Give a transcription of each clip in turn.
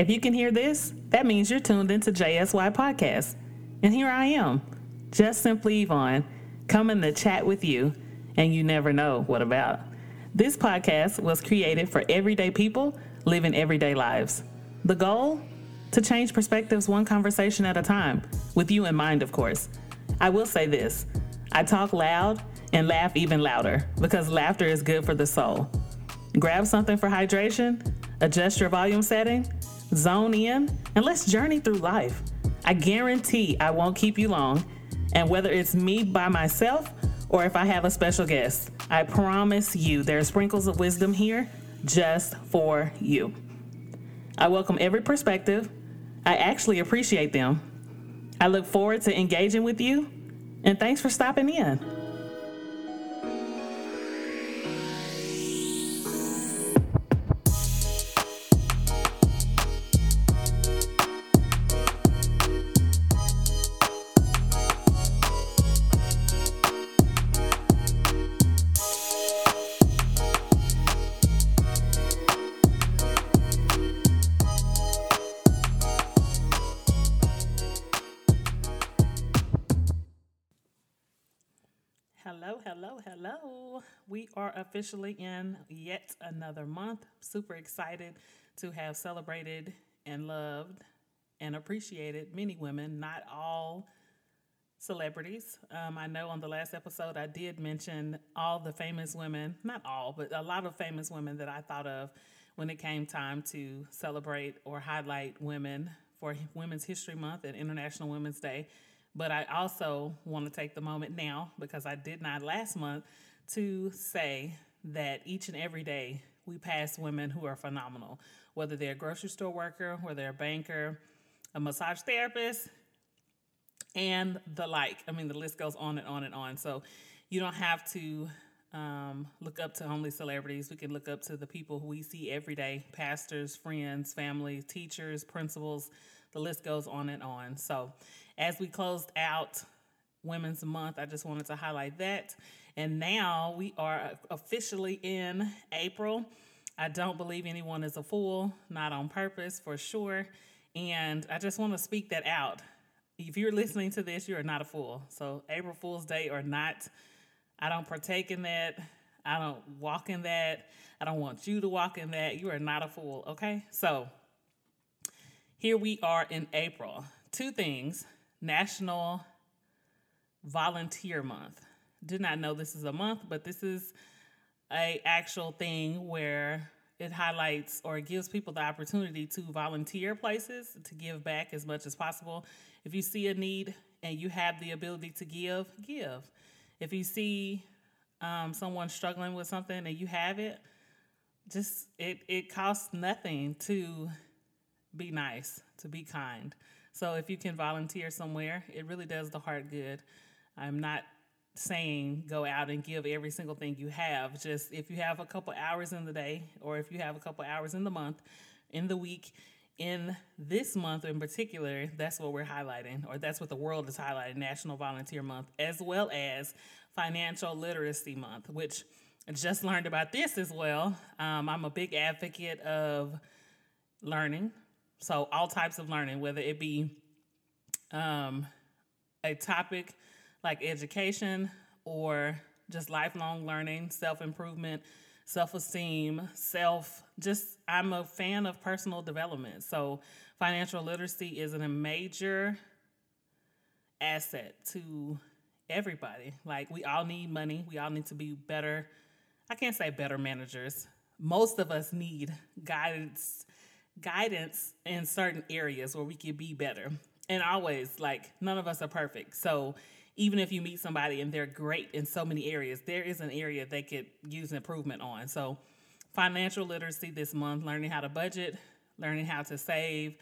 If you can hear this, that means you're tuned into JSY Podcast. And here I am, just simply Yvonne, coming to chat with you, and you never know what about. This podcast was created for everyday people living everyday lives. The goal? To change perspectives one conversation at a time, with you in mind, of course. I will say this I talk loud and laugh even louder because laughter is good for the soul. Grab something for hydration, adjust your volume setting, zone in, and let's journey through life. I guarantee I won't keep you long, and whether it's me by myself or if I have a special guest, I promise you there are sprinkles of wisdom here just for you. I welcome every perspective. I actually appreciate them. I look forward to engaging with you, and thanks for stopping in. Officially in yet another month. Super excited to have celebrated and loved and appreciated many women, not all celebrities. Um, I know on the last episode I did mention all the famous women, not all, but a lot of famous women that I thought of when it came time to celebrate or highlight women for Women's History Month and International Women's Day. But I also want to take the moment now, because I did not last month, to say that each and every day we pass women who are phenomenal, whether they're a grocery store worker, whether they're a banker, a massage therapist, and the like. I mean, the list goes on and on and on. So you don't have to um, look up to only celebrities. We can look up to the people who we see every day pastors, friends, family, teachers, principals. The list goes on and on. So as we closed out Women's Month, I just wanted to highlight that. And now we are officially in April. I don't believe anyone is a fool, not on purpose for sure. And I just want to speak that out. If you're listening to this, you are not a fool. So, April Fool's Day or not, I don't partake in that. I don't walk in that. I don't want you to walk in that. You are not a fool, okay? So, here we are in April. Two things National Volunteer Month. Did not know this is a month, but this is a actual thing where it highlights or gives people the opportunity to volunteer places to give back as much as possible. If you see a need and you have the ability to give, give. If you see um, someone struggling with something and you have it, just it it costs nothing to be nice, to be kind. So if you can volunteer somewhere, it really does the heart good. I'm not saying go out and give every single thing you have. Just if you have a couple hours in the day, or if you have a couple hours in the month, in the week, in this month in particular, that's what we're highlighting, or that's what the world is highlighting National Volunteer Month, as well as Financial Literacy Month, which I just learned about this as well. Um, I'm a big advocate of learning, so all types of learning, whether it be um, a topic like education or just lifelong learning, self improvement, self esteem, self. Just I'm a fan of personal development. So financial literacy is a major asset to everybody. Like we all need money. We all need to be better. I can't say better managers. Most of us need guidance guidance in certain areas where we can be better. And always, like, none of us are perfect. So even if you meet somebody and they're great in so many areas, there is an area they could use improvement on. So, financial literacy this month, learning how to budget, learning how to save,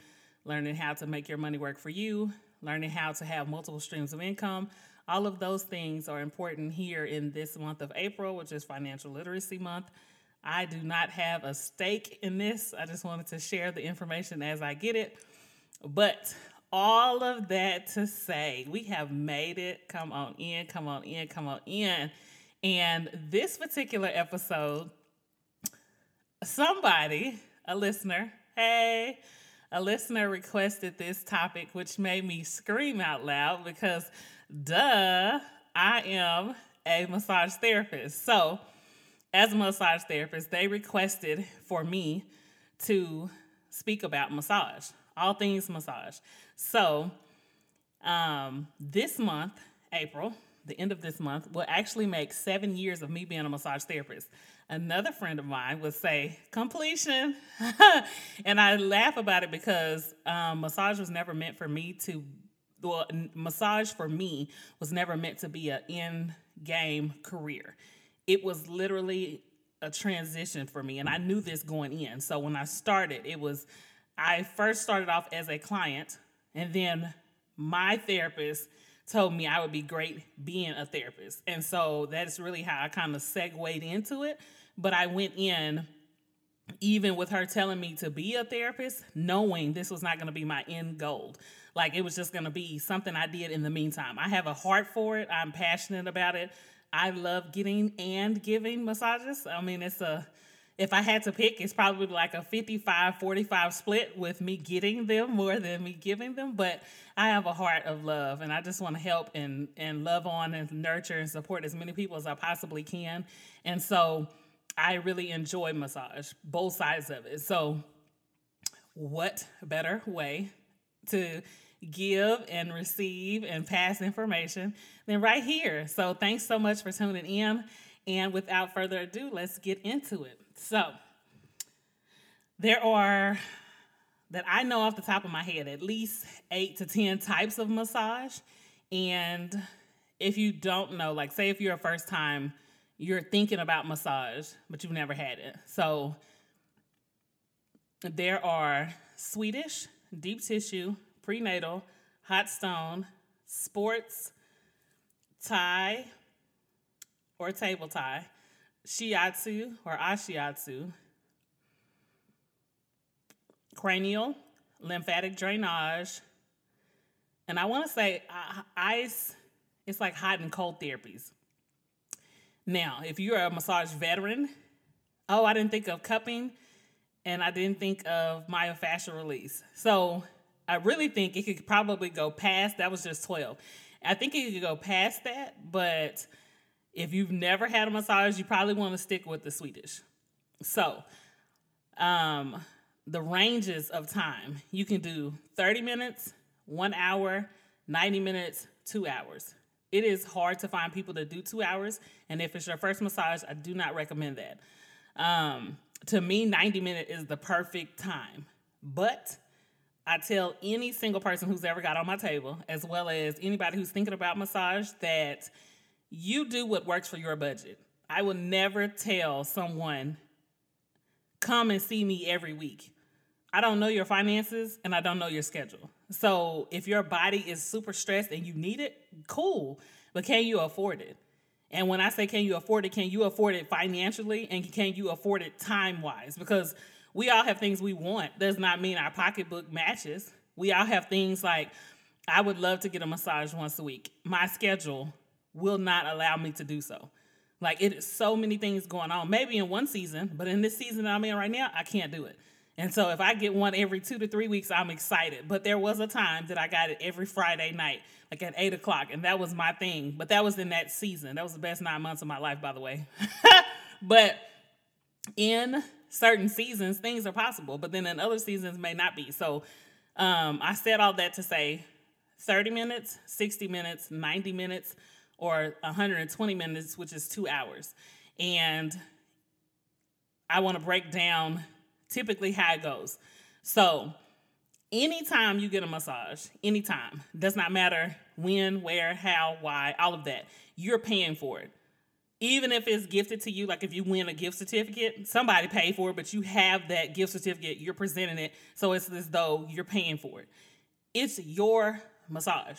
learning how to make your money work for you, learning how to have multiple streams of income. All of those things are important here in this month of April, which is Financial Literacy Month. I do not have a stake in this. I just wanted to share the information as I get it. But all of that to say, we have made it. Come on in, come on in, come on in. And this particular episode, somebody, a listener, hey, a listener requested this topic, which made me scream out loud because, duh, I am a massage therapist. So, as a massage therapist, they requested for me to speak about massage, all things massage. So, um, this month, April, the end of this month, will actually make seven years of me being a massage therapist. Another friend of mine would say, completion. and I laugh about it because um, massage was never meant for me to, well, massage for me was never meant to be an in game career. It was literally a transition for me. And I knew this going in. So when I started, it was, I first started off as a client, and then my therapist told me I would be great being a therapist. And so that's really how I kind of segued into it. But I went in even with her telling me to be a therapist, knowing this was not going to be my end goal. Like it was just going to be something I did in the meantime. I have a heart for it. I'm passionate about it. I love getting and giving massages. I mean, it's a if I had to pick, it's probably like a 55 45 split with me getting them more than me giving them. But I have a heart of love and I just want to help and, and love on and nurture and support as many people as I possibly can. And so I really enjoy massage, both sides of it. So, what better way to give and receive and pass information than right here? So, thanks so much for tuning in. And without further ado, let's get into it. So, there are, that I know off the top of my head, at least eight to 10 types of massage. And if you don't know, like, say if you're a first time you're thinking about massage, but you've never had it. So there are Swedish, deep tissue, prenatal, hot stone, sports, Thai or table Thai, shiatsu or ashiatsu, cranial, lymphatic drainage, and I want to say uh, ice, it's like hot and cold therapies. Now, if you're a massage veteran, oh, I didn't think of cupping and I didn't think of myofascial release. So I really think it could probably go past that was just 12. I think it could go past that, but if you've never had a massage, you probably want to stick with the Swedish. So, um, the ranges of time you can do 30 minutes, one hour, 90 minutes, two hours. It is hard to find people that do two hours. And if it's your first massage, I do not recommend that. Um, to me, 90 minutes is the perfect time. But I tell any single person who's ever got on my table, as well as anybody who's thinking about massage, that you do what works for your budget. I will never tell someone, come and see me every week. I don't know your finances and I don't know your schedule. So if your body is super stressed and you need it, cool. But can you afford it? And when I say can you afford it, can you afford it financially and can you afford it time wise? Because we all have things we want. Does not mean our pocketbook matches. We all have things like I would love to get a massage once a week. My schedule will not allow me to do so. Like it is so many things going on. Maybe in one season, but in this season that I'm in right now, I can't do it. And so if I get one every two to three weeks, I'm excited. But there was a time that I got it every Friday night, like at eight o'clock, and that was my thing. But that was in that season. That was the best nine months of my life, by the way. but in certain seasons, things are possible, but then in other seasons may not be. So um, I said all that to say 30 minutes, 60 minutes, 90 minutes, or 120 minutes, which is two hours. And I want to break down typically how it goes. So, anytime you get a massage, anytime, does not matter when, where, how, why, all of that, you're paying for it. Even if it's gifted to you, like if you win a gift certificate, somebody paid for it, but you have that gift certificate, you're presenting it, so it's as though you're paying for it. It's your massage.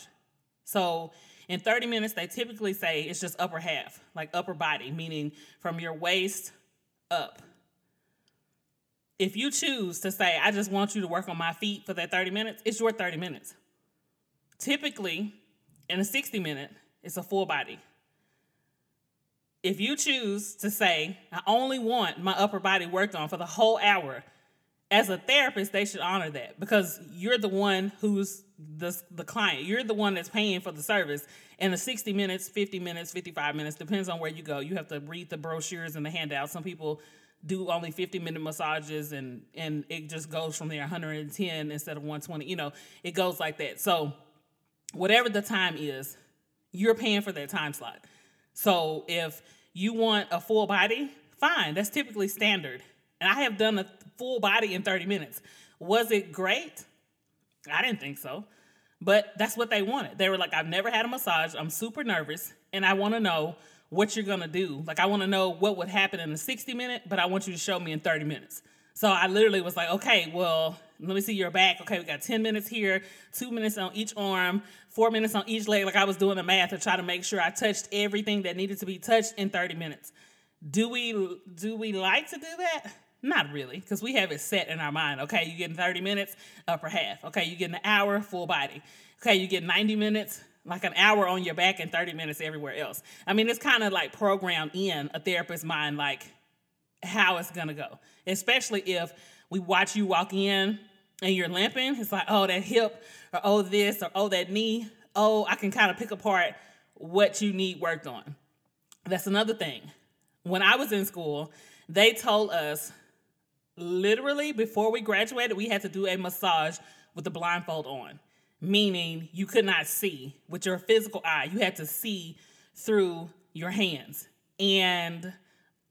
So, in 30 minutes, they typically say it's just upper half, like upper body, meaning from your waist up if you choose to say, I just want you to work on my feet for that 30 minutes, it's your 30 minutes. Typically, in a 60 minute, it's a full body. If you choose to say, I only want my upper body worked on for the whole hour, as a therapist, they should honor that because you're the one who's the the client. You're the one that's paying for the service. And the 60 minutes, 50 minutes, 55 minutes depends on where you go. You have to read the brochures and the handouts. Some people do only 50 minute massages and and it just goes from there 110 instead of 120. You know, it goes like that. So whatever the time is, you're paying for that time slot. So if you want a full body, fine. That's typically standard. And I have done a full body in 30 minutes. Was it great? I didn't think so. But that's what they wanted. They were like, I've never had a massage. I'm super nervous and I want to know what you're going to do. Like, I want to know what would happen in a 60 minute, but I want you to show me in 30 minutes. So I literally was like, okay, well, let me see your back. Okay, we got 10 minutes here, two minutes on each arm, four minutes on each leg. Like I was doing the math to try to make sure I touched everything that needed to be touched in 30 minutes. Do we do we like to do that? Not really, because we have it set in our mind. Okay, you get 30 minutes, upper half. Okay, you get an hour, full body. Okay, you get 90 minutes, like an hour on your back and 30 minutes everywhere else. I mean, it's kind of like programmed in a therapist's mind, like how it's gonna go. Especially if we watch you walk in and you're limping, it's like, oh, that hip, or oh, this, or oh, that knee. Oh, I can kind of pick apart what you need worked on. That's another thing. When I was in school, they told us literally before we graduated, we had to do a massage with the blindfold on, meaning you could not see with your physical eye. You had to see through your hands. And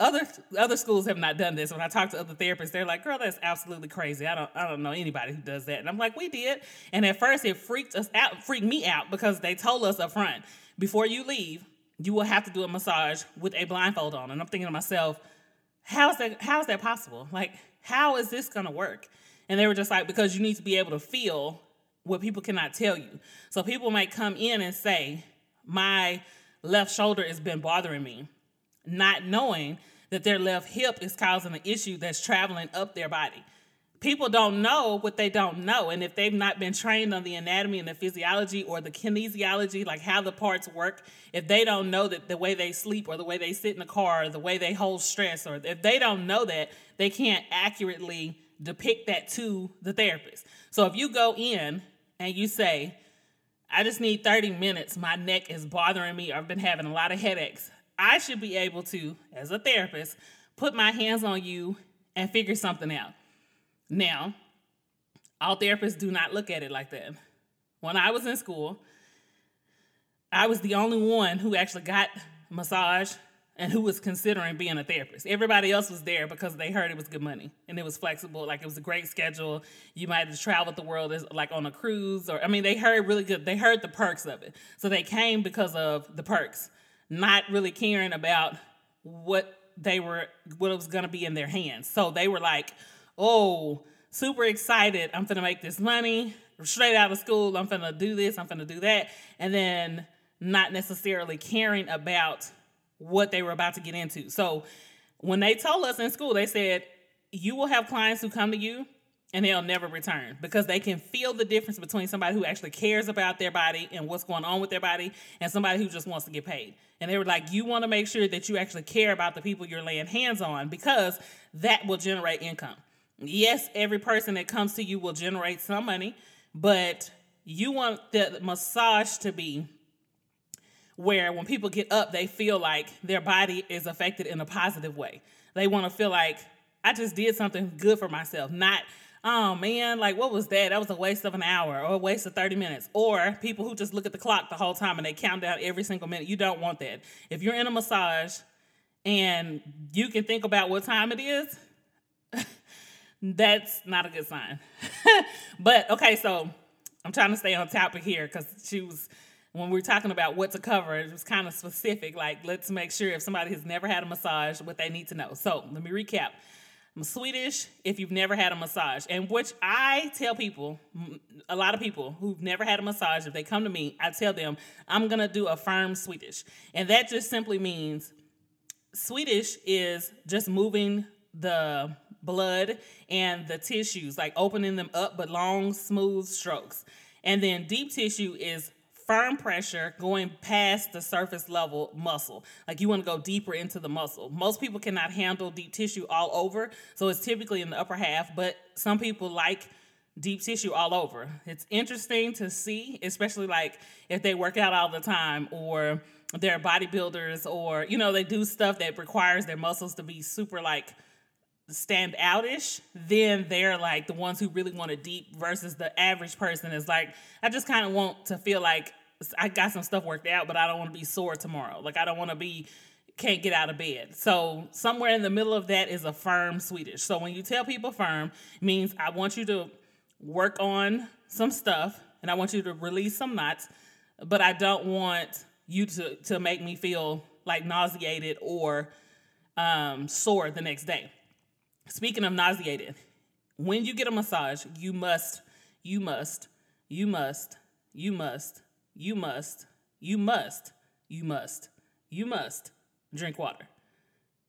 other other schools have not done this. When I talk to other therapists, they're like, "Girl, that's absolutely crazy. I don't I don't know anybody who does that." And I'm like, "We did." And at first, it freaked us out, freaked me out because they told us up front, before you leave, you will have to do a massage with a blindfold on. And I'm thinking to myself, "How's that? How's that possible? Like, how is this gonna work?" And they were just like, "Because you need to be able to feel what people cannot tell you. So people might come in and say, "My left shoulder has been bothering me." not knowing that their left hip is causing an issue that's traveling up their body. People don't know what they don't know. And if they've not been trained on the anatomy and the physiology or the kinesiology, like how the parts work, if they don't know that the way they sleep or the way they sit in the car or the way they hold stress, or if they don't know that, they can't accurately depict that to the therapist. So if you go in and you say, I just need 30 minutes, my neck is bothering me, I've been having a lot of headaches. I should be able to, as a therapist, put my hands on you and figure something out. Now, all therapists do not look at it like that. When I was in school, I was the only one who actually got massage and who was considering being a therapist. Everybody else was there because they heard it was good money and it was flexible. Like it was a great schedule. You might have traveled the world as like on a cruise or I mean they heard really good. They heard the perks of it. So they came because of the perks not really caring about what they were what was to be in their hands. So they were like, "Oh, super excited. I'm to make this money straight out of school. I'm to do this, I'm to do that." And then not necessarily caring about what they were about to get into. So when they told us in school, they said, "You will have clients who come to you and they'll never return because they can feel the difference between somebody who actually cares about their body and what's going on with their body and somebody who just wants to get paid. And they were like, you want to make sure that you actually care about the people you're laying hands on because that will generate income. Yes, every person that comes to you will generate some money, but you want the massage to be where when people get up, they feel like their body is affected in a positive way. They want to feel like, I just did something good for myself, not oh man, like what was that? That was a waste of an hour or a waste of 30 minutes. Or people who just look at the clock the whole time and they count down every single minute. You don't want that. If you're in a massage and you can think about what time it is, that's not a good sign. but okay, so I'm trying to stay on topic here because she was when we are talking about what to cover, it was kind of specific. Like, let's make sure if somebody has never had a massage, what they need to know. So, let me recap. I'm Swedish if you've never had a massage, and which I tell people, a lot of people who've never had a massage, if they come to me, I tell them I'm gonna do a firm Swedish, and that just simply means Swedish is just moving the blood and the tissues, like opening them up, but long, smooth strokes. And then deep tissue is firm pressure going past the surface level muscle. Like you want to go deeper into the muscle. Most people cannot handle deep tissue all over, so it's typically in the upper half, but some people like deep tissue all over. It's interesting to see, especially like if they work out all the time or they're bodybuilders or you know they do stuff that requires their muscles to be super like stand outish, then they're like the ones who really want to deep versus the average person is like, I just kind of want to feel like I got some stuff worked out, but I don't want to be sore tomorrow. Like I don't want to be can't get out of bed. So somewhere in the middle of that is a firm Swedish. So when you tell people firm means I want you to work on some stuff and I want you to release some knots, but I don't want you to to make me feel like nauseated or um, sore the next day. Speaking of nauseated, when you get a massage, you must, you must, you must, you must, you must, you must, you must, you must drink water.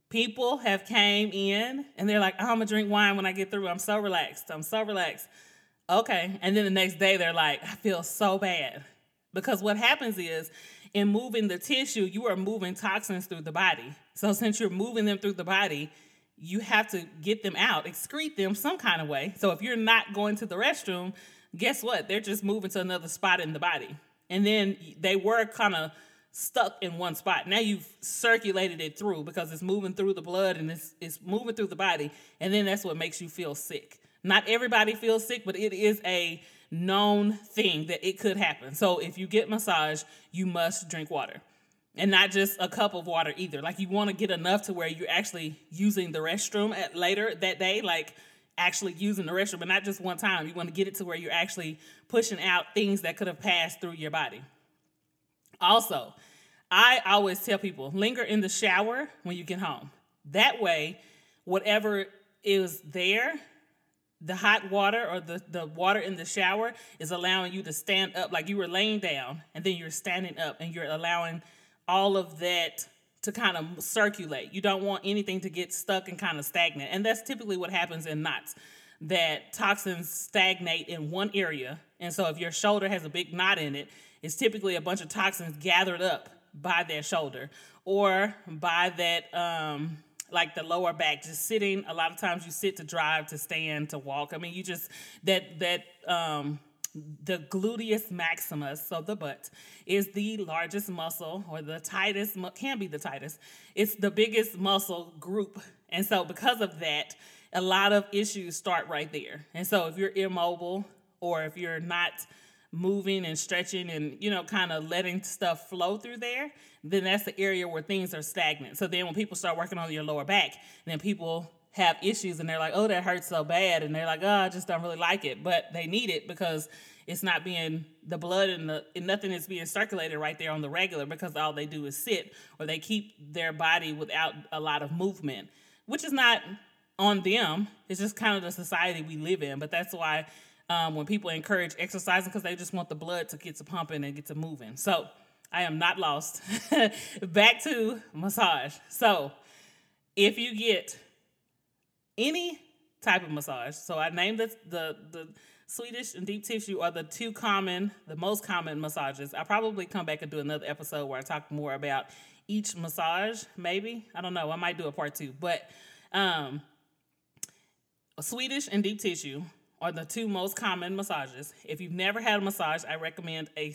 People have came in and they're like, I'm gonna drink wine when I get through. I'm so relaxed. I'm so relaxed. Okay. And then the next day they're like, I feel so bad. Because what happens is in moving the tissue, you are moving toxins through the body. So since you're moving them through the body, you have to get them out, excrete them some kind of way. So if you're not going to the restroom, guess what? They're just moving to another spot in the body. And then they were kind of stuck in one spot. Now you've circulated it through because it's moving through the blood and it's it's moving through the body. And then that's what makes you feel sick. Not everybody feels sick, but it is a known thing that it could happen. So if you get massage, you must drink water and not just a cup of water either. Like you want to get enough to where you're actually using the restroom at later that day, like actually using the restroom, but not just one time. You want to get it to where you're actually pushing out things that could have passed through your body. Also, I always tell people linger in the shower when you get home. That way, whatever is there, the hot water or the, the water in the shower is allowing you to stand up like you were laying down and then you're standing up and you're allowing all of that to kind of circulate. You don't want anything to get stuck and kind of stagnant. And that's typically what happens in knots that toxins stagnate in one area. And so if your shoulder has a big knot in it, it's typically a bunch of toxins gathered up by that shoulder or by that um like the lower back just sitting a lot of times you sit to drive to stand to walk i mean you just that that um the gluteus maximus, so the butt, is the largest muscle or the tightest, can be the tightest. It's the biggest muscle group. And so, because of that, a lot of issues start right there. And so, if you're immobile or if you're not moving and stretching and, you know, kind of letting stuff flow through there, then that's the area where things are stagnant. So, then when people start working on your lower back, then people have issues and they're like, oh, that hurts so bad. And they're like, oh, I just don't really like it. But they need it because it's not being the blood and the and nothing is being circulated right there on the regular because all they do is sit or they keep their body without a lot of movement, which is not on them. It's just kind of the society we live in. But that's why um, when people encourage exercising because they just want the blood to get to pumping and get to moving. So I am not lost. Back to massage. So if you get any type of massage. So I named the, the, the Swedish and deep tissue are the two common, the most common massages. I'll probably come back and do another episode where I talk more about each massage, maybe. I don't know. I might do a part two. But um, Swedish and deep tissue are the two most common massages. If you've never had a massage, I recommend a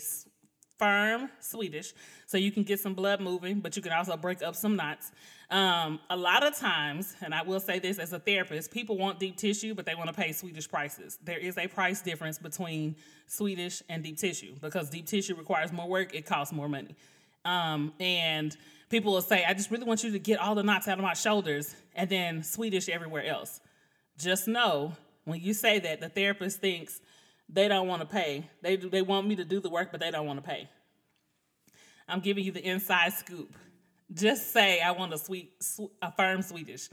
firm Swedish so you can get some blood moving, but you can also break up some knots. Um, a lot of times, and I will say this as a therapist, people want deep tissue, but they want to pay Swedish prices. There is a price difference between Swedish and deep tissue because deep tissue requires more work, it costs more money. Um, and people will say, I just really want you to get all the knots out of my shoulders, and then Swedish everywhere else. Just know when you say that, the therapist thinks they don't want to pay. They, they want me to do the work, but they don't want to pay. I'm giving you the inside scoop. Just say I want a sweet, a firm Swedish,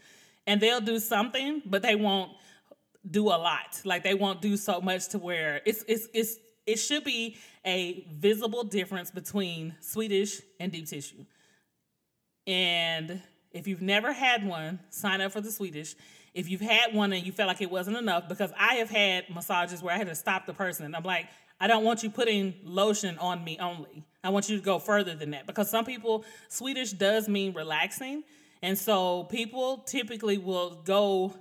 and they'll do something, but they won't do a lot. Like they won't do so much to where it's it's it's it should be a visible difference between Swedish and deep tissue. And if you've never had one, sign up for the Swedish. If you've had one and you felt like it wasn't enough, because I have had massages where I had to stop the person. I'm like, I don't want you putting lotion on me only. I want you to go further than that because some people, Swedish does mean relaxing. And so people typically will go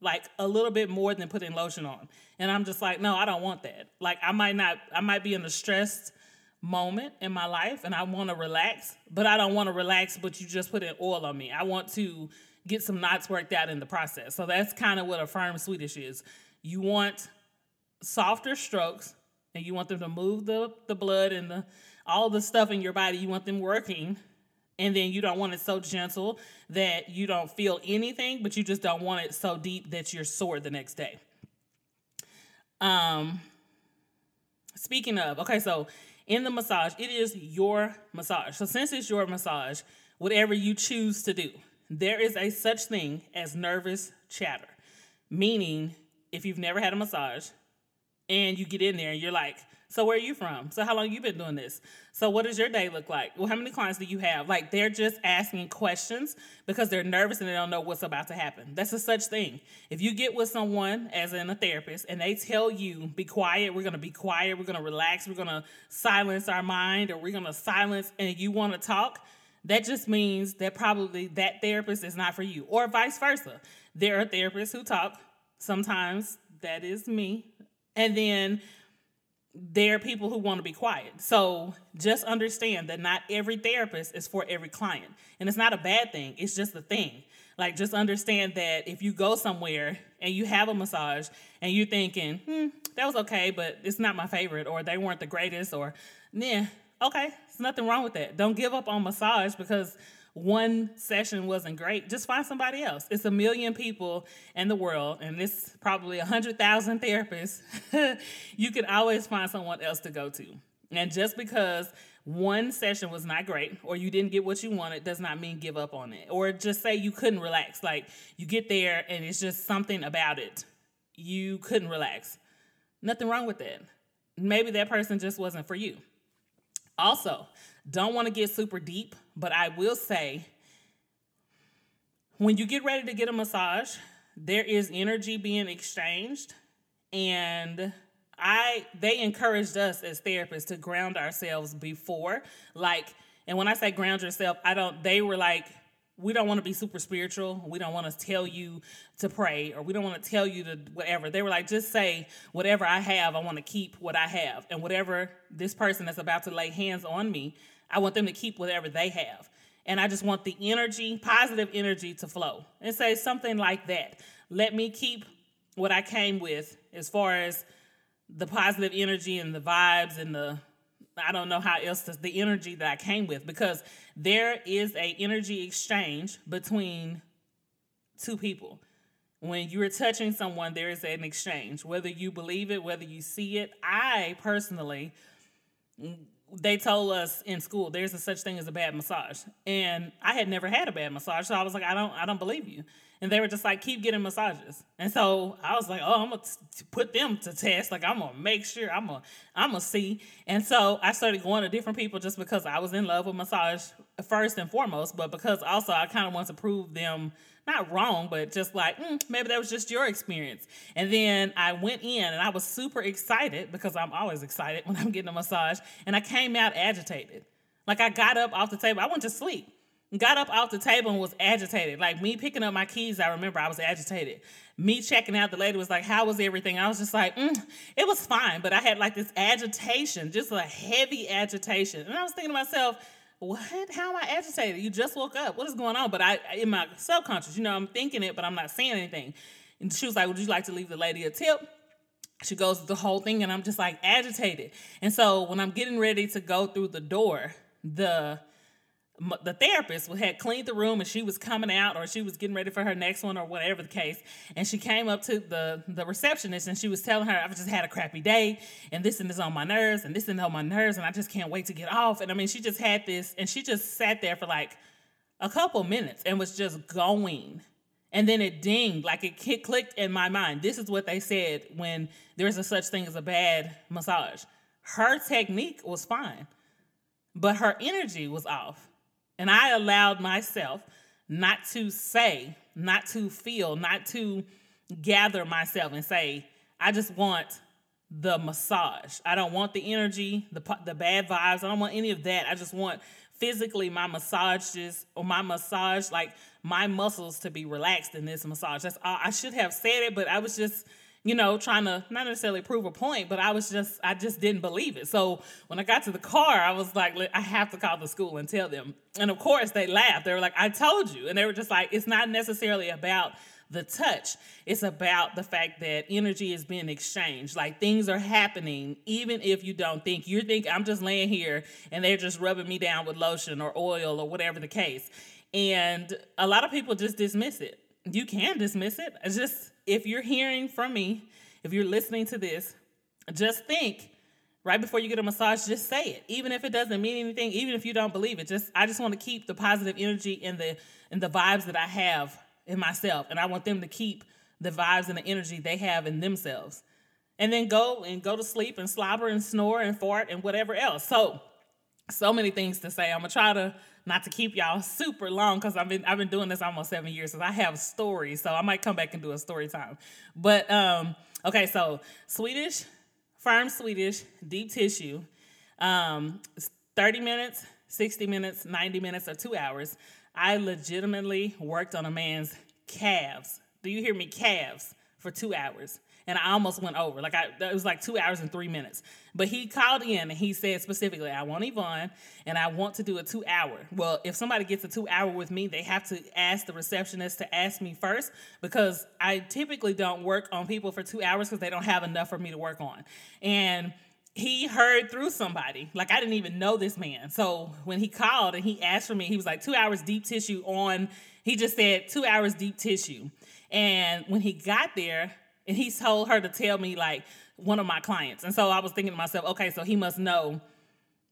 like a little bit more than putting lotion on. And I'm just like, no, I don't want that. Like I might not, I might be in a stressed moment in my life and I want to relax, but I don't want to relax, but you just put an oil on me. I want to get some knots worked out in the process. So that's kind of what a firm Swedish is. You want softer strokes and you want them to move the, the blood and the all the stuff in your body, you want them working. And then you don't want it so gentle that you don't feel anything, but you just don't want it so deep that you're sore the next day. Um speaking of, okay, so in the massage, it is your massage. So since it's your massage, whatever you choose to do, there is a such thing as nervous chatter. Meaning, if you've never had a massage and you get in there and you're like, so where are you from? So how long you been doing this? So what does your day look like? Well, how many clients do you have? Like they're just asking questions because they're nervous and they don't know what's about to happen. That's a such thing. If you get with someone as in a therapist and they tell you be quiet, we're gonna be quiet, we're gonna relax, we're gonna silence our mind, or we're gonna silence and you want to talk, that just means that probably that therapist is not for you, or vice versa. There are therapists who talk. Sometimes that is me. And then there are people who want to be quiet. So just understand that not every therapist is for every client. And it's not a bad thing, it's just a thing. Like, just understand that if you go somewhere and you have a massage and you're thinking, hmm, that was okay, but it's not my favorite, or they weren't the greatest, or, yeah, okay, there's nothing wrong with that. Don't give up on massage because one session wasn't great, just find somebody else. It's a million people in the world, and it's probably a hundred thousand therapists. you can always find someone else to go to. And just because one session was not great or you didn't get what you wanted does not mean give up on it. Or just say you couldn't relax. Like you get there and it's just something about it. You couldn't relax. Nothing wrong with that. Maybe that person just wasn't for you. Also, don't want to get super deep, but I will say when you get ready to get a massage, there is energy being exchanged and I they encouraged us as therapists to ground ourselves before. Like and when I say ground yourself, I don't they were like we don't want to be super spiritual. We don't want to tell you to pray or we don't want to tell you to whatever. They were like, just say, whatever I have, I want to keep what I have. And whatever this person that's about to lay hands on me, I want them to keep whatever they have. And I just want the energy, positive energy to flow. And say something like that. Let me keep what I came with as far as the positive energy and the vibes and the I don't know how else to, the energy that I came with because there is a energy exchange between two people. When you're touching someone, there is an exchange, whether you believe it, whether you see it. I personally they told us in school there's a such thing as a bad massage and i had never had a bad massage so i was like i don't i don't believe you and they were just like keep getting massages and so i was like oh i'm gonna put them to test like i'm gonna make sure i'm gonna i'm gonna see and so i started going to different people just because i was in love with massage first and foremost but because also i kind of want to prove them not wrong, but just like mm, maybe that was just your experience. And then I went in and I was super excited because I'm always excited when I'm getting a massage. And I came out agitated. Like I got up off the table. I went to sleep. Got up off the table and was agitated. Like me picking up my keys, I remember I was agitated. Me checking out, the lady was like, How was everything? I was just like, mm, It was fine. But I had like this agitation, just a heavy agitation. And I was thinking to myself, what? How am I agitated? You just woke up. What is going on? But I, in my subconscious, you know, I'm thinking it, but I'm not saying anything. And she was like, Would you like to leave the lady a tip? She goes the whole thing, and I'm just like agitated. And so when I'm getting ready to go through the door, the the therapist had cleaned the room and she was coming out or she was getting ready for her next one or whatever the case. And she came up to the the receptionist and she was telling her i've just had a crappy day and this and this on my nerves and this and on my nerves and i just can't wait to get off. And i mean she just had this and she just sat there for like a couple minutes and was just going. And then it dinged like it clicked in my mind. This is what they said when there's a such thing as a bad massage. Her technique was fine but her energy was off and I allowed myself not to say, not to feel, not to gather myself and say, I just want the massage. I don't want the energy, the the bad vibes. I don't want any of that. I just want physically my massage just or my massage like my muscles to be relaxed in this massage. That's all. I should have said it, but I was just you know trying to not necessarily prove a point, but I was just I just didn't believe it. So when I got to the car, I was like, I have to call the school and tell them. And of course they laughed. They were like, I told you, and they were just like, it's not necessarily about the touch. It's about the fact that energy is being exchanged. Like things are happening, even if you don't think. You think I'm just laying here and they're just rubbing me down with lotion or oil or whatever the case. And a lot of people just dismiss it. You can dismiss it. It's just if you're hearing from me, if you're listening to this, just think right before you get a massage just say it even if it doesn't mean anything even if you don't believe it just i just want to keep the positive energy and the and the vibes that i have in myself and I want them to keep the vibes and the energy they have in themselves. And then go and go to sleep and slobber and snore and fart and whatever else. So, so many things to say. I'm gonna try to not to keep y'all super long because I've been I've been doing this almost seven years, so I have stories. So I might come back and do a story time. But um, okay, so Swedish, firm Swedish, deep tissue, um, 30 minutes, 60 minutes, 90 minutes, or two hours. I legitimately worked on a man's calves. Do you hear me? Calves for two hours. And I almost went over. Like I it was like two hours and three minutes. But he called in and he said specifically, I want Yvonne and I want to do a two hour. Well, if somebody gets a two hour with me, they have to ask the receptionist to ask me first because I typically don't work on people for two hours because they don't have enough for me to work on. And he heard through somebody. Like I didn't even know this man. So when he called and he asked for me, he was like two hours deep tissue on. He just said two hours deep tissue. And when he got there, and he told her to tell me like one of my clients. And so I was thinking to myself, okay, so he must know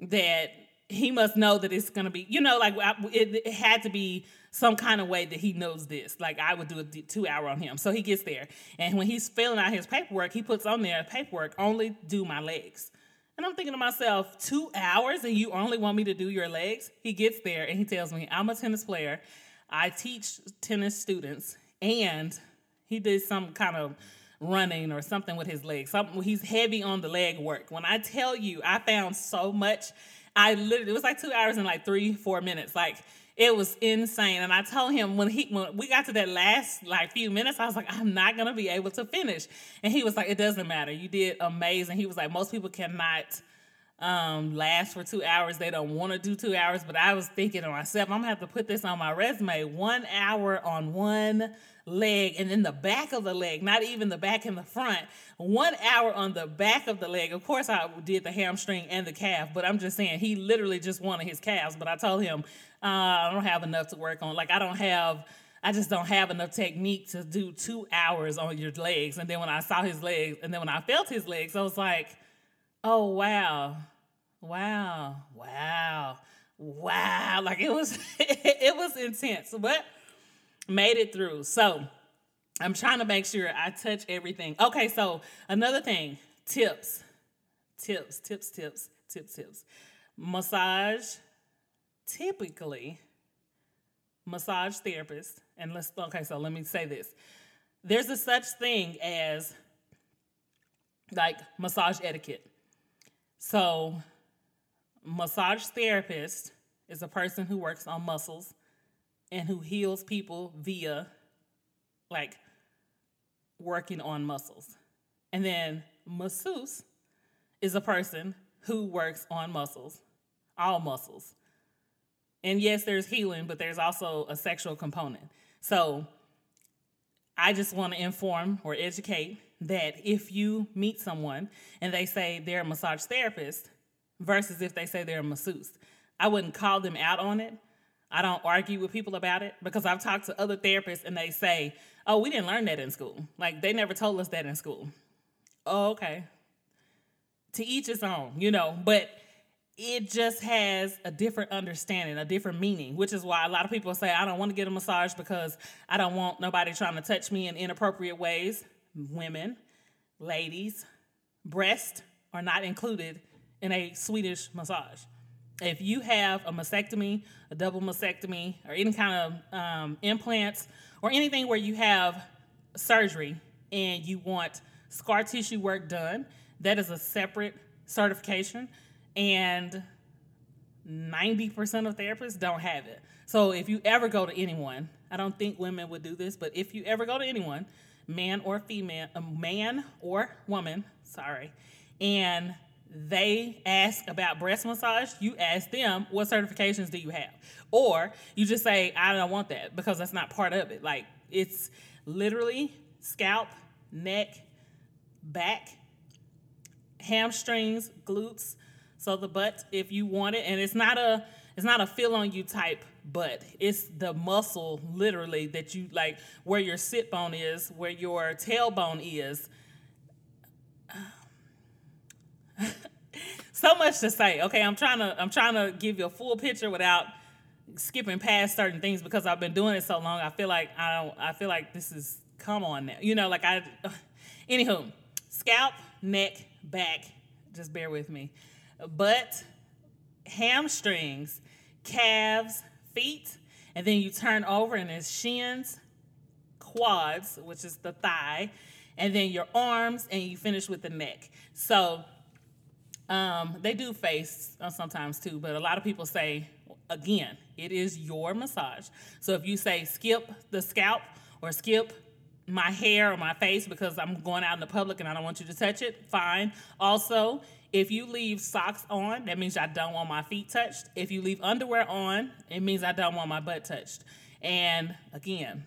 that he must know that it's gonna be, you know, like it, it, had to be some kind of way that he knows this. Like I would do a two hour on him. So he gets there, and when he's filling out his paperwork, he puts on there paperwork only do my legs. And I'm thinking to myself, two hours and you only want me to do your legs? He gets there and he tells me, I'm a tennis player. I teach tennis students. And he did some kind of running or something with his legs. Some, he's heavy on the leg work. When I tell you, I found so much. I literally, it was like two hours and like three, four minutes. Like, it was insane. And I told him when he when we got to that last like few minutes, I was like, I'm not gonna be able to finish. And he was like, It doesn't matter. You did amazing. He was like, most people cannot um last for two hours. They don't want to do two hours. But I was thinking to myself, I'm gonna have to put this on my resume. One hour on one leg and then the back of the leg, not even the back and the front. One hour on the back of the leg. Of course, I did the hamstring and the calf, but I'm just saying he literally just wanted his calves. But I told him uh, I don't have enough to work on. Like I don't have. I just don't have enough technique to do two hours on your legs. And then when I saw his legs, and then when I felt his legs, I was like, oh wow, wow, wow, wow. Like it was, it was intense. But made it through. So I'm trying to make sure I touch everything. Okay, so another thing tips, tips, tips, tips, tips, tips. Massage, typically, massage therapist, and let's, okay, so let me say this. There's a such thing as like massage etiquette. So, massage therapist is a person who works on muscles and who heals people via like working on muscles. And then masseuse is a person who works on muscles, all muscles. And yes, there's healing, but there's also a sexual component. So I just want to inform or educate that if you meet someone and they say they're a massage therapist versus if they say they're a masseuse, I wouldn't call them out on it. I don't argue with people about it because I've talked to other therapists and they say, oh, we didn't learn that in school. Like they never told us that in school. Oh, okay. To each his own, you know, but it just has a different understanding, a different meaning, which is why a lot of people say, I don't want to get a massage because I don't want nobody trying to touch me in inappropriate ways. Women, ladies, breasts are not included in a Swedish massage if you have a mastectomy, a double mastectomy, or any kind of um, implants, or anything where you have surgery and you want scar tissue work done, That is a separate certification, and 90% of therapists don't have it. So if you ever go to anyone, I don't think women would do this, but if you ever go to anyone, man or female, a man or woman, sorry, and they ask about breast massage, you ask them, what certifications do you have? Or you just say, I don't want that because that's not part of it. Like it's literally scalp, neck, back, hamstrings, glutes, so the butt if you want it. And it's not a it's not a feel on you type butt. It's the muscle literally that you like where your sit bone is, where your tailbone is. So much to say. Okay, I'm trying to I'm trying to give you a full picture without skipping past certain things because I've been doing it so long. I feel like I don't. I feel like this is come on now. You know, like I. Uh, anywho, scalp, neck, back. Just bear with me. Butt, hamstrings, calves, feet, and then you turn over and it's shins, quads, which is the thigh, and then your arms, and you finish with the neck. So um, they do face uh, sometimes too, but a lot of people say, again, it is your massage. So if you say skip the scalp or skip my hair or my face because I'm going out in the public and I don't want you to touch it, fine. Also, if you leave socks on, that means I don't want my feet touched. If you leave underwear on, it means I don't want my butt touched. And again,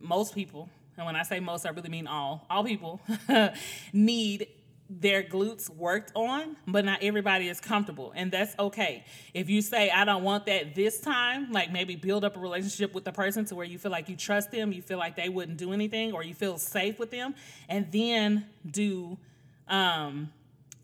most people, and when I say most, I really mean all, all people need their glutes worked on, but not everybody is comfortable, and that's okay. If you say, I don't want that this time, like maybe build up a relationship with the person to where you feel like you trust them, you feel like they wouldn't do anything, or you feel safe with them, and then do um,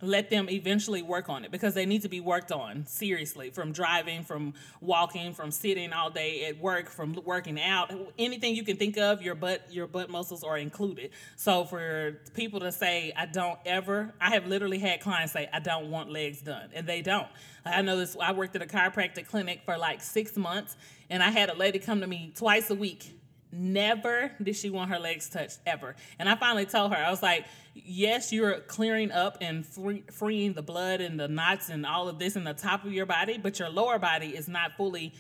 let them eventually work on it because they need to be worked on seriously from driving from walking from sitting all day at work from working out. Anything you can think of your butt your butt muscles are included. So for people to say i don't ever i have literally had clients say i don't want legs done and they don't. I know this i worked at a chiropractic clinic for like six months and i had a lady come to me twice a week Never did she want her legs touched ever. And I finally told her, I was like, yes, you're clearing up and free, freeing the blood and the knots and all of this in the top of your body, but your lower body is not fully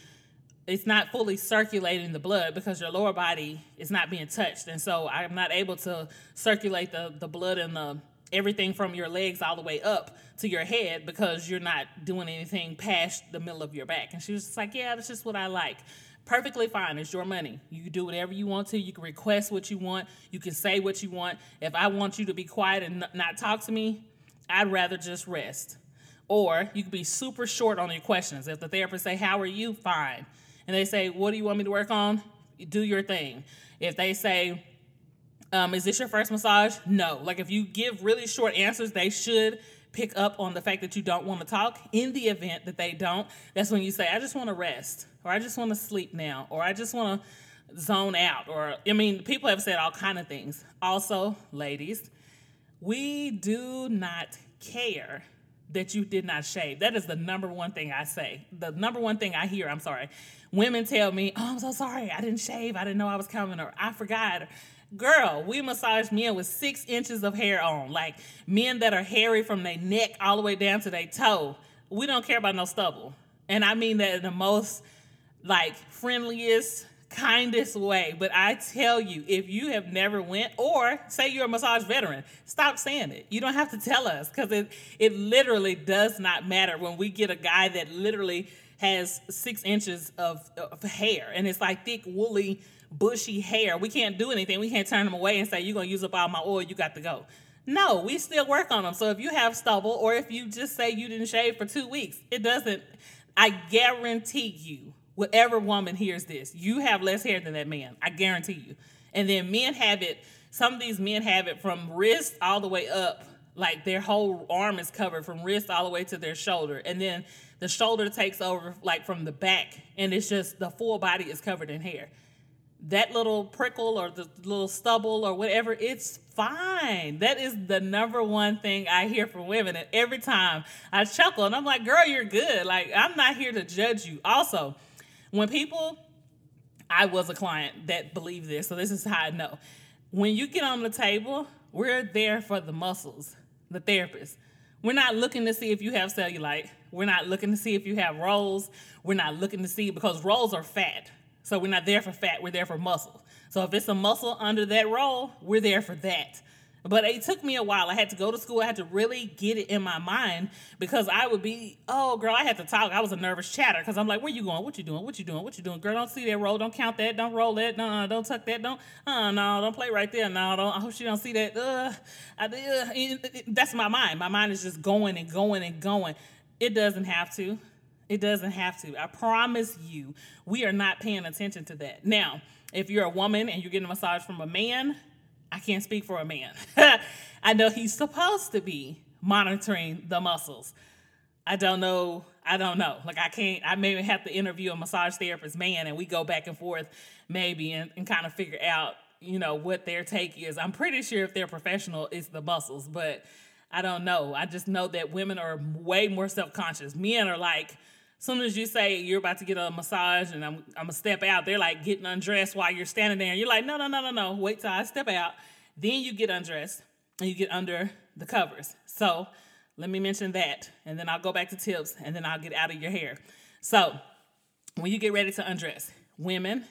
it's not fully circulating the blood because your lower body is not being touched. And so I'm not able to circulate the, the blood and the everything from your legs all the way up to your head because you're not doing anything past the middle of your back. And she was just like, Yeah, that's just what I like perfectly fine. It's your money. You do whatever you want to. You can request what you want. You can say what you want. If I want you to be quiet and not talk to me, I'd rather just rest. Or you can be super short on your questions. If the therapist say, "How are you?" Fine, and they say, "What do you want me to work on?" Do your thing. If they say, um, "Is this your first massage?" No. Like if you give really short answers, they should pick up on the fact that you don't want to talk. In the event that they don't, that's when you say, I just want to rest, or I just want to sleep now, or I just want to zone out. Or, I mean, people have said all kind of things. Also, ladies, we do not care that you did not shave. That is the number one thing I say. The number one thing I hear, I'm sorry. Women tell me, Oh, I'm so sorry. I didn't shave. I didn't know I was coming, or I forgot. Girl, we massage men with six inches of hair on, like men that are hairy from their neck all the way down to their toe. We don't care about no stubble. And I mean that in the most like friendliest, kindest way. But I tell you, if you have never went, or say you're a massage veteran, stop saying it. You don't have to tell us because it it literally does not matter when we get a guy that literally has six inches of, of hair and it's like thick woolly bushy hair. We can't do anything. We can't turn them away and say, You're going to use up all my oil, you got to go. No, we still work on them. So if you have stubble or if you just say you didn't shave for two weeks, it doesn't, I guarantee you, whatever woman hears this, you have less hair than that man. I guarantee you. And then men have it, some of these men have it from wrist all the way up. Like their whole arm is covered from wrist all the way to their shoulder. And then the shoulder takes over like from the back and it's just the full body is covered in hair that little prickle or the little stubble or whatever, it's fine. That is the number one thing I hear from women. And every time I chuckle and I'm like, girl, you're good. Like, I'm not here to judge you. Also, when people, I was a client that believed this, so this is how I know. When you get on the table, we're there for the muscles. the therapist. We're not looking to see if you have cellulite. We're not looking to see if you have rolls. We're not looking to see because rolls are fat. So we're not there for fat, we're there for muscle. So if it's a muscle under that roll, we're there for that. But it took me a while. I had to go to school. I had to really get it in my mind because I would be, oh, girl, I had to talk. I was a nervous chatter because I'm like, where you going? What you doing? What you doing? What you doing? Girl, don't see that roll. Don't count that. Don't roll that. No, no don't tuck that. Don't, uh, no, don't play right there. No, don't, I hope she don't see that. Uh, I, uh, that's my mind. My mind is just going and going and going. It doesn't have to. It doesn't have to. I promise you, we are not paying attention to that. Now, if you're a woman and you're getting a massage from a man, I can't speak for a man. I know he's supposed to be monitoring the muscles. I don't know. I don't know. Like I can't. I maybe have to interview a massage therapist man, and we go back and forth, maybe, and, and kind of figure out, you know, what their take is. I'm pretty sure if they're professional, it's the muscles, but I don't know. I just know that women are way more self conscious. Men are like, soon as you say you're about to get a massage and I'm I'm gonna step out, they're like getting undressed while you're standing there. And you're like, no, no, no, no, no. Wait till I step out. Then you get undressed and you get under the covers. So let me mention that, and then I'll go back to tips, and then I'll get out of your hair. So when you get ready to undress, women,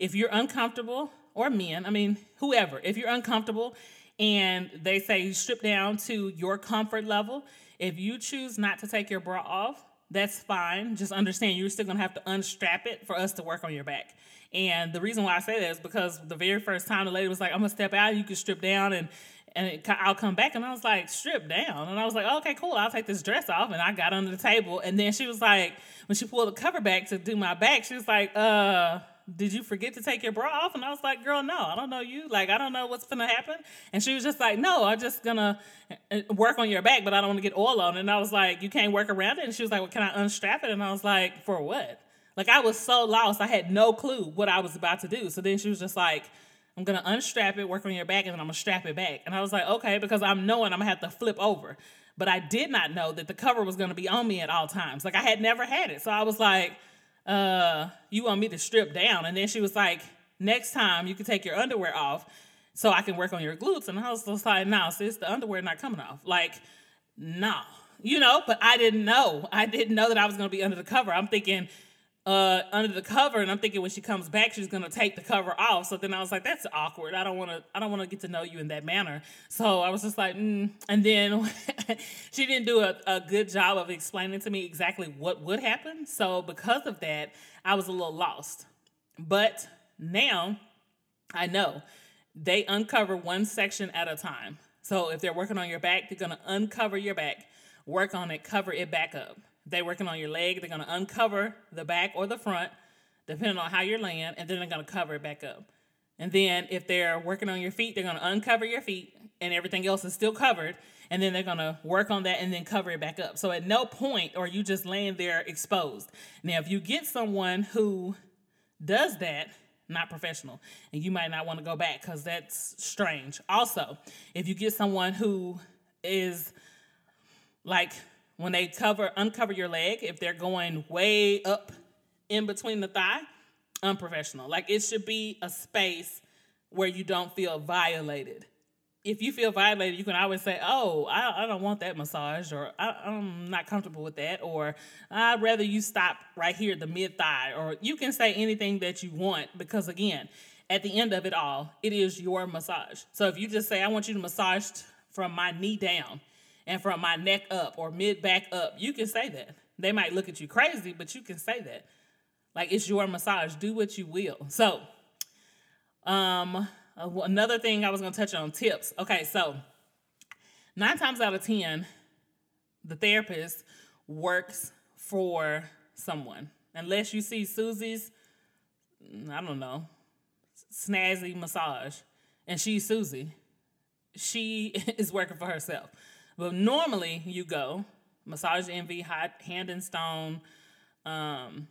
if you're uncomfortable, or men, I mean whoever, if you're uncomfortable and they say strip down to your comfort level, if you choose not to take your bra off, that's fine. Just understand you're still gonna have to unstrap it for us to work on your back. And the reason why I say that is because the very first time the lady was like, "I'm gonna step out, you can strip down and and it, I'll come back." And I was like, "Strip down," and I was like, "Okay, cool. I'll take this dress off." And I got under the table, and then she was like, when she pulled the cover back to do my back, she was like, "Uh." Did you forget to take your bra off? And I was like, girl, no, I don't know you. Like, I don't know what's gonna happen. And she was just like, no, I'm just gonna uh, work on your back, but I don't want to get oil on it. And I was like, you can't work around it. And she was like, well, can I unstrap it? And I was like, for what? Like, I was so lost. I had no clue what I was about to do. So then she was just like, I'm gonna unstrap it, work on your back, and then I'm gonna strap it back. And I was like, okay, because I'm knowing I'm gonna have to flip over. But I did not know that the cover was gonna be on me at all times. Like I had never had it. So I was like, uh, you want me to strip down? And then she was like, next time you can take your underwear off so I can work on your glutes. And I was just like, no, sis, the underwear not coming off. Like, no. You know, but I didn't know. I didn't know that I was gonna be under the cover. I'm thinking, uh, under the cover, and I'm thinking when she comes back, she's gonna take the cover off. So then I was like, that's awkward. I don't want to. I don't want to get to know you in that manner. So I was just like, mm. and then she didn't do a, a good job of explaining to me exactly what would happen. So because of that, I was a little lost. But now I know they uncover one section at a time. So if they're working on your back, they're gonna uncover your back, work on it, cover it back up. They're working on your leg, they're gonna uncover the back or the front, depending on how you're laying, and then they're gonna cover it back up. And then if they're working on your feet, they're gonna uncover your feet and everything else is still covered. And then they're gonna work on that and then cover it back up. So at no point are you just laying there exposed. Now, if you get someone who does that, not professional, and you might not want to go back because that's strange. Also, if you get someone who is like when they cover uncover your leg, if they're going way up in between the thigh, unprofessional. Like it should be a space where you don't feel violated. If you feel violated, you can always say, "Oh, I, I don't want that massage," or "I'm not comfortable with that," or "I'd rather you stop right here the mid thigh," or you can say anything that you want because again, at the end of it all, it is your massage. So if you just say, "I want you to massage from my knee down," and from my neck up or mid back up. You can say that. They might look at you crazy, but you can say that. Like it's your massage. Do what you will. So, um, uh, another thing I was to touch on tips. Okay, so nine times out of 10, the therapist works for someone. Unless you see Susie's, I don't know, snazzy massage, and she's Susie, she is working for herself. But normally you go Massage Envy, Hot Hand and Stone, um,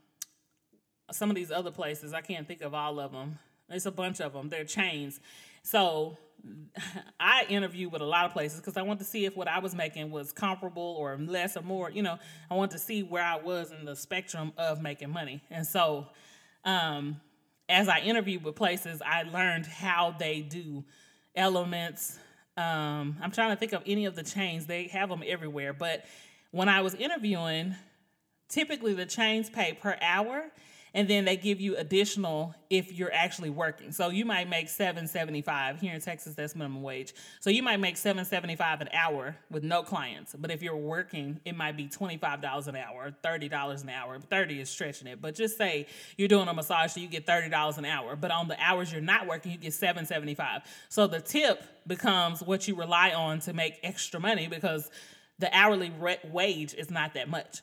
some of these other places. I can't think of all of them. It's a bunch of them. They're chains. So I interviewed with a lot of places because I want to see if what I was making was comparable or less or more. You know, I want to see where I was in the spectrum of making money. And so, um, as I interviewed with places, I learned how they do elements, Um, I'm trying to think of any of the chains. They have them everywhere. But when I was interviewing, typically the chains pay per hour and then they give you additional if you're actually working. So you might make 775 here in Texas that's minimum wage. So you might make 775 an hour with no clients. But if you're working, it might be $25 an hour, $30 an hour. 30 is stretching it. But just say you're doing a massage so you get $30 an hour, but on the hours you're not working, you get 775. So the tip becomes what you rely on to make extra money because the hourly wage is not that much.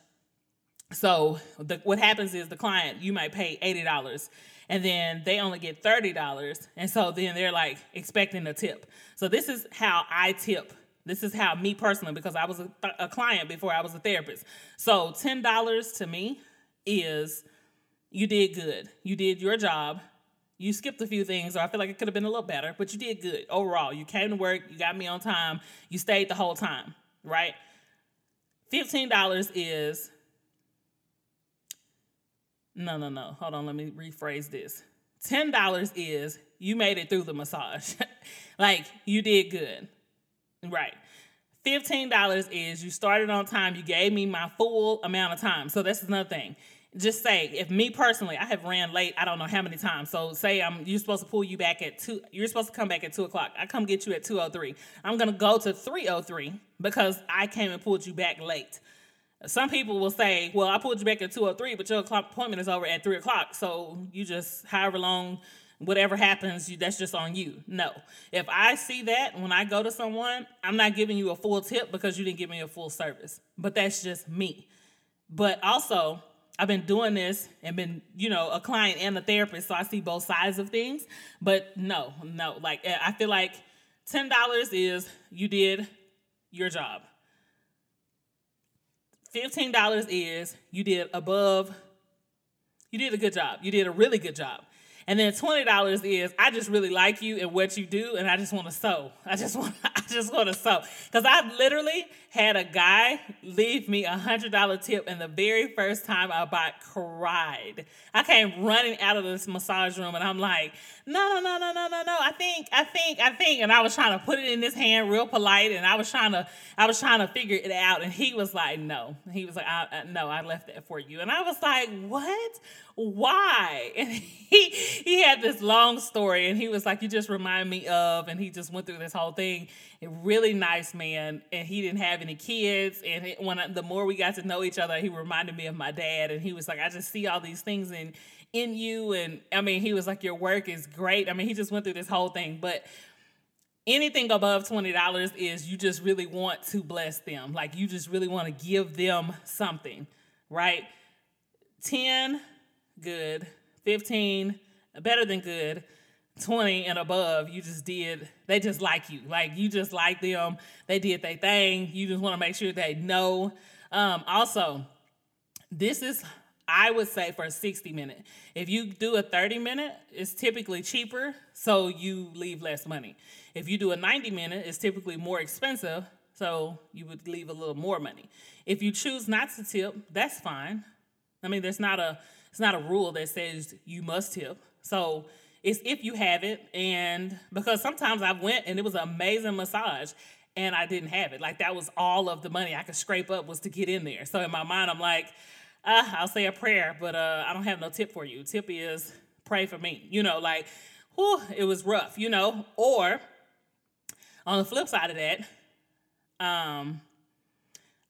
So the, what happens is the client, you might pay $80 and then they only get $30. And so then they're like expecting a tip. So this is how I tip. This is how me personally, because I was a, a client before I was a therapist. So $10 to me is you did good. You did your job. You skipped a few things, or I feel like it could have been a little better, but you did good overall. You came to work, you got me on time, you stayed the whole time, right? $15 is no, no, no. Hold on. Let me rephrase this. $10 is you made it through the massage. like you did good. Right. $15 is you started on time. You gave me my full amount of time. So that's another thing. Just say, if me personally, I have ran late, I don't know how many times. So say I'm you're supposed to pull you back at two, you're supposed to come back at two o'clock. I come get you at 203. I'm gonna go to 303 because I came and pulled you back late. Some people will say, well, I pulled you back at 203, but your appointment is over at 3 o'clock. So you just, however long, whatever happens, you, that's just on you. No. If I see that when I go to someone, I'm not giving you a full tip because you didn't give me a full service. But that's just me. But also, I've been doing this and been, you know, a client and a therapist, so I see both sides of things. But no, no, like I feel like $10 is you did your job. $15 is you did above, you did a good job. You did a really good job. And then $20 is I just really like you and what you do and I just want to sew. I just want I just want to sew. Cuz I literally had a guy leave me a $100 tip and the very first time I bought cried. I came running out of this massage room and I'm like, "No, no, no, no, no, no, no. I think, I think, I think." And I was trying to put it in his hand real polite and I was trying to I was trying to figure it out and he was like, "No." He was like, I, I, "No, I left that for you." And I was like, "What? Why?" And he he had this long story and he was like, "You just remind me of," and he just went through this whole thing. A really nice man, and he didn't have any kids. And it, when I, the more we got to know each other, he reminded me of my dad. And he was like, "I just see all these things in in you." And I mean, he was like, "Your work is great." I mean, he just went through this whole thing, but anything above $20 is you just really want to bless them. Like you just really want to give them something, right? 10, good. 15, better than good. 20 and above, you just did, they just like you. Like you just like them. They did their thing. You just want to make sure they know. Um, also, this is, I would say, for a 60 minute. If you do a 30 minute, it's typically cheaper, so you leave less money. If you do a 90 minute, it's typically more expensive, so you would leave a little more money. If you choose not to tip, that's fine. I mean, there's not a it's not a rule that says you must tip. So it's if you have it, and because sometimes I went and it was an amazing massage, and I didn't have it. Like that was all of the money I could scrape up was to get in there. So in my mind, I'm like, uh, I'll say a prayer, but uh, I don't have no tip for you. Tip is pray for me. You know, like, whew, it was rough. You know, or on the flip side of that, um,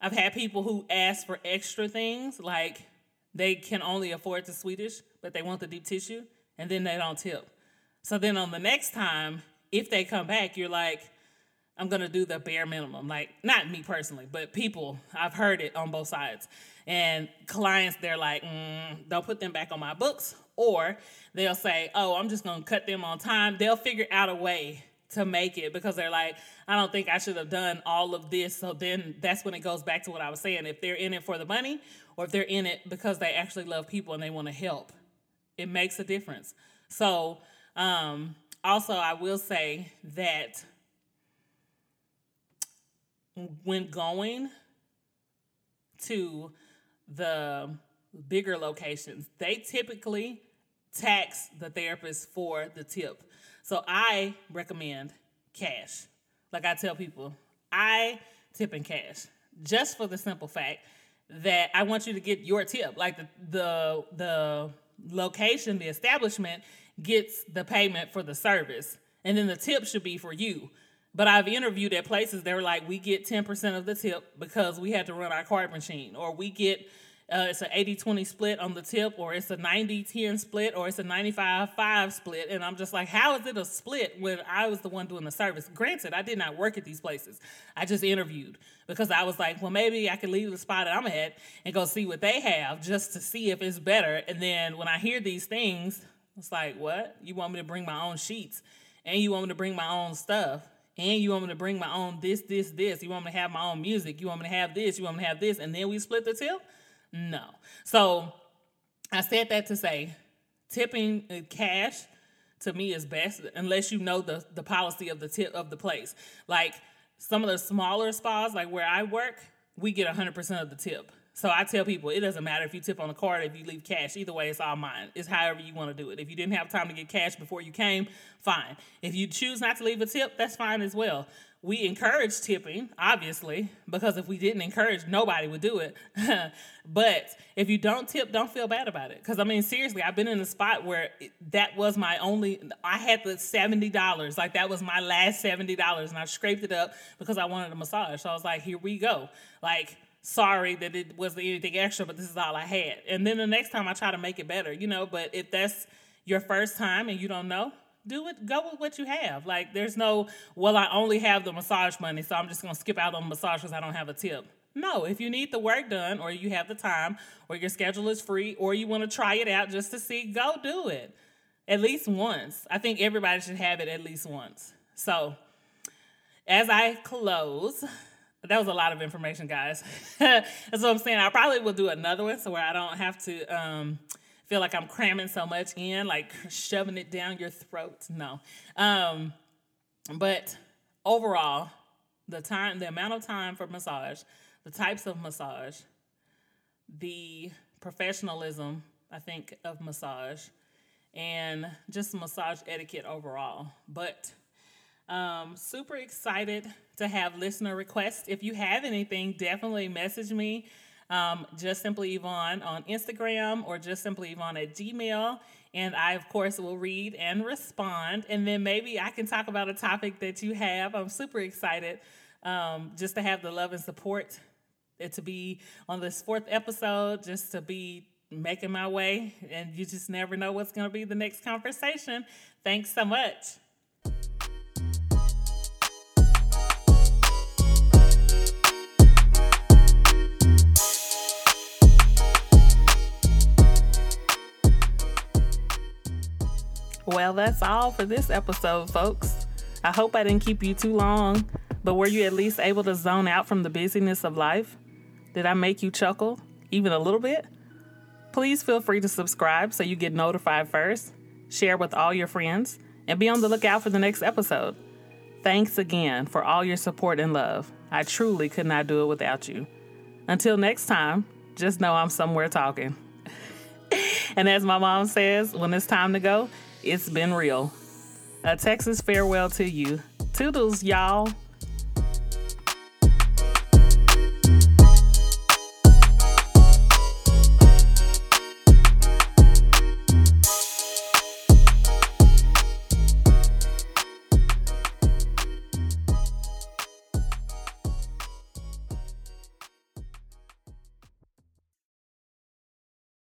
I've had people who ask for extra things, like they can only afford the Swedish, but they want the deep tissue and then they don't tip. So then on the next time, if they come back, you're like, I'm gonna do the bare minimum. Like, not me personally, but people, I've heard it on both sides. And clients, they're like, mm, they'll put them back on my books, or they'll say, oh, I'm just gonna cut them on time. They'll figure out a way to make it because they're like, I don't think I should have done all of this. So then that's when it goes back to what I was saying. If they're in it for the money or if they're in it because they actually love people and they want to help, it makes a difference. So, um, also, I will say that when going to the bigger locations, they typically tax the therapist for the tip. So I recommend cash, Like I tell people, I tip in cash just for the simple fact that I want you to get your tip. Like the the the location, the establishment gets the payment for the service, and then the tip should be for you. But I've interviewed at places they were like, we get 10% of the tip because we had to run our card machine, or we get uh, it's an 80 20 split on the tip, or it's a 90 10 split, or it's a 95 5 split. And I'm just like, how is it a split when I was the one doing the service? Granted, I did not work at these places. I just interviewed because I was like, well, maybe I could leave the spot that I'm at and go see what they have just to see if it's better. And then when I hear these things, it's like, what? You want me to bring my own sheets and you want me to bring my own stuff and you want me to bring my own this, this, this. You want me to have my own music. You want me to have this. You want me to have this. And then we split the tip? No. So I said that to say tipping uh, cash to me is best unless you know the, the policy of the tip of the place. Like some of the smaller spas, like where I work, we get 100% of the tip. So I tell people it doesn't matter if you tip on the card, if you leave cash. Either way, it's all mine. It's however you want to do it. If you didn't have time to get cash before you came, fine. If you choose not to leave a tip, that's fine as well we encourage tipping, obviously, because if we didn't encourage, nobody would do it. but if you don't tip, don't feel bad about it. Because I mean, seriously, I've been in a spot where that was my only, I had the $70. Like that was my last $70. And I scraped it up because I wanted a massage. So I was like, here we go. Like, sorry that it wasn't anything extra, but this is all I had. And then the next time I try to make it better, you know, but if that's your first time and you don't know, do it go with what you have. Like there's no well i only have the massage money so i'm just going to skip out on massage because i don't have a tip. No if you need the work done or you have the time or your schedule is free or you want to try it out just to see go do it. At least once. I think everybody should have it at least once. So as i close that was a lot of information guys. That's what i'm saying. I probably will do another one so where i don't have to um, feel like I'm cramming so much in, like shoving it down your throat. No. Um, but overall, the time, the amount of time for massage, the types of massage, the professionalism, I think, of massage, and just massage etiquette overall. But um, super excited to have listener requests. If you have anything, definitely message me um, just simply Yvonne on Instagram or just simply Yvonne at Gmail. And I, of course, will read and respond. And then maybe I can talk about a topic that you have. I'm super excited um, just to have the love and support to be on this fourth episode, just to be making my way. And you just never know what's going to be the next conversation. Thanks so much. Well, that's all for this episode, folks. I hope I didn't keep you too long, but were you at least able to zone out from the busyness of life? Did I make you chuckle, even a little bit? Please feel free to subscribe so you get notified first, share with all your friends, and be on the lookout for the next episode. Thanks again for all your support and love. I truly could not do it without you. Until next time, just know I'm somewhere talking. and as my mom says, when it's time to go, it's been real. A Texas farewell to you. Toodles, y'all.